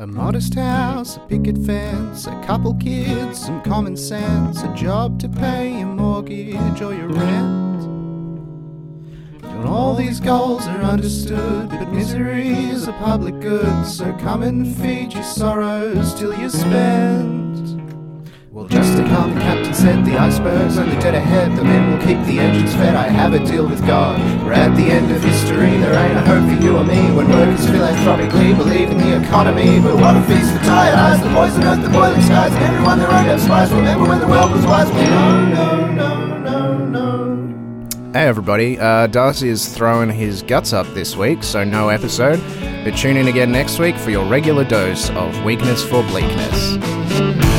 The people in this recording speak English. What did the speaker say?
A modest house, a picket fence, a couple kids, some common sense, a job to pay your mortgage or your rent. And all these goals are understood, but misery is a public good, so come and feed your sorrows till you're spent. To come, the captain said the dead ahead. The men will keep the engines fed. I have a deal with God. We're at the end of history. There ain't a hope for you or me. When workers philanthropically believe in the economy. But what a feast for tired eyes. The poison earth, the boiling skies, and everyone their own spies. Remember when the world was wise? Well, no, no, no. Hey everybody, uh, Darcy is throwing his guts up this week, so no episode. But tune in again next week for your regular dose of weakness for bleakness.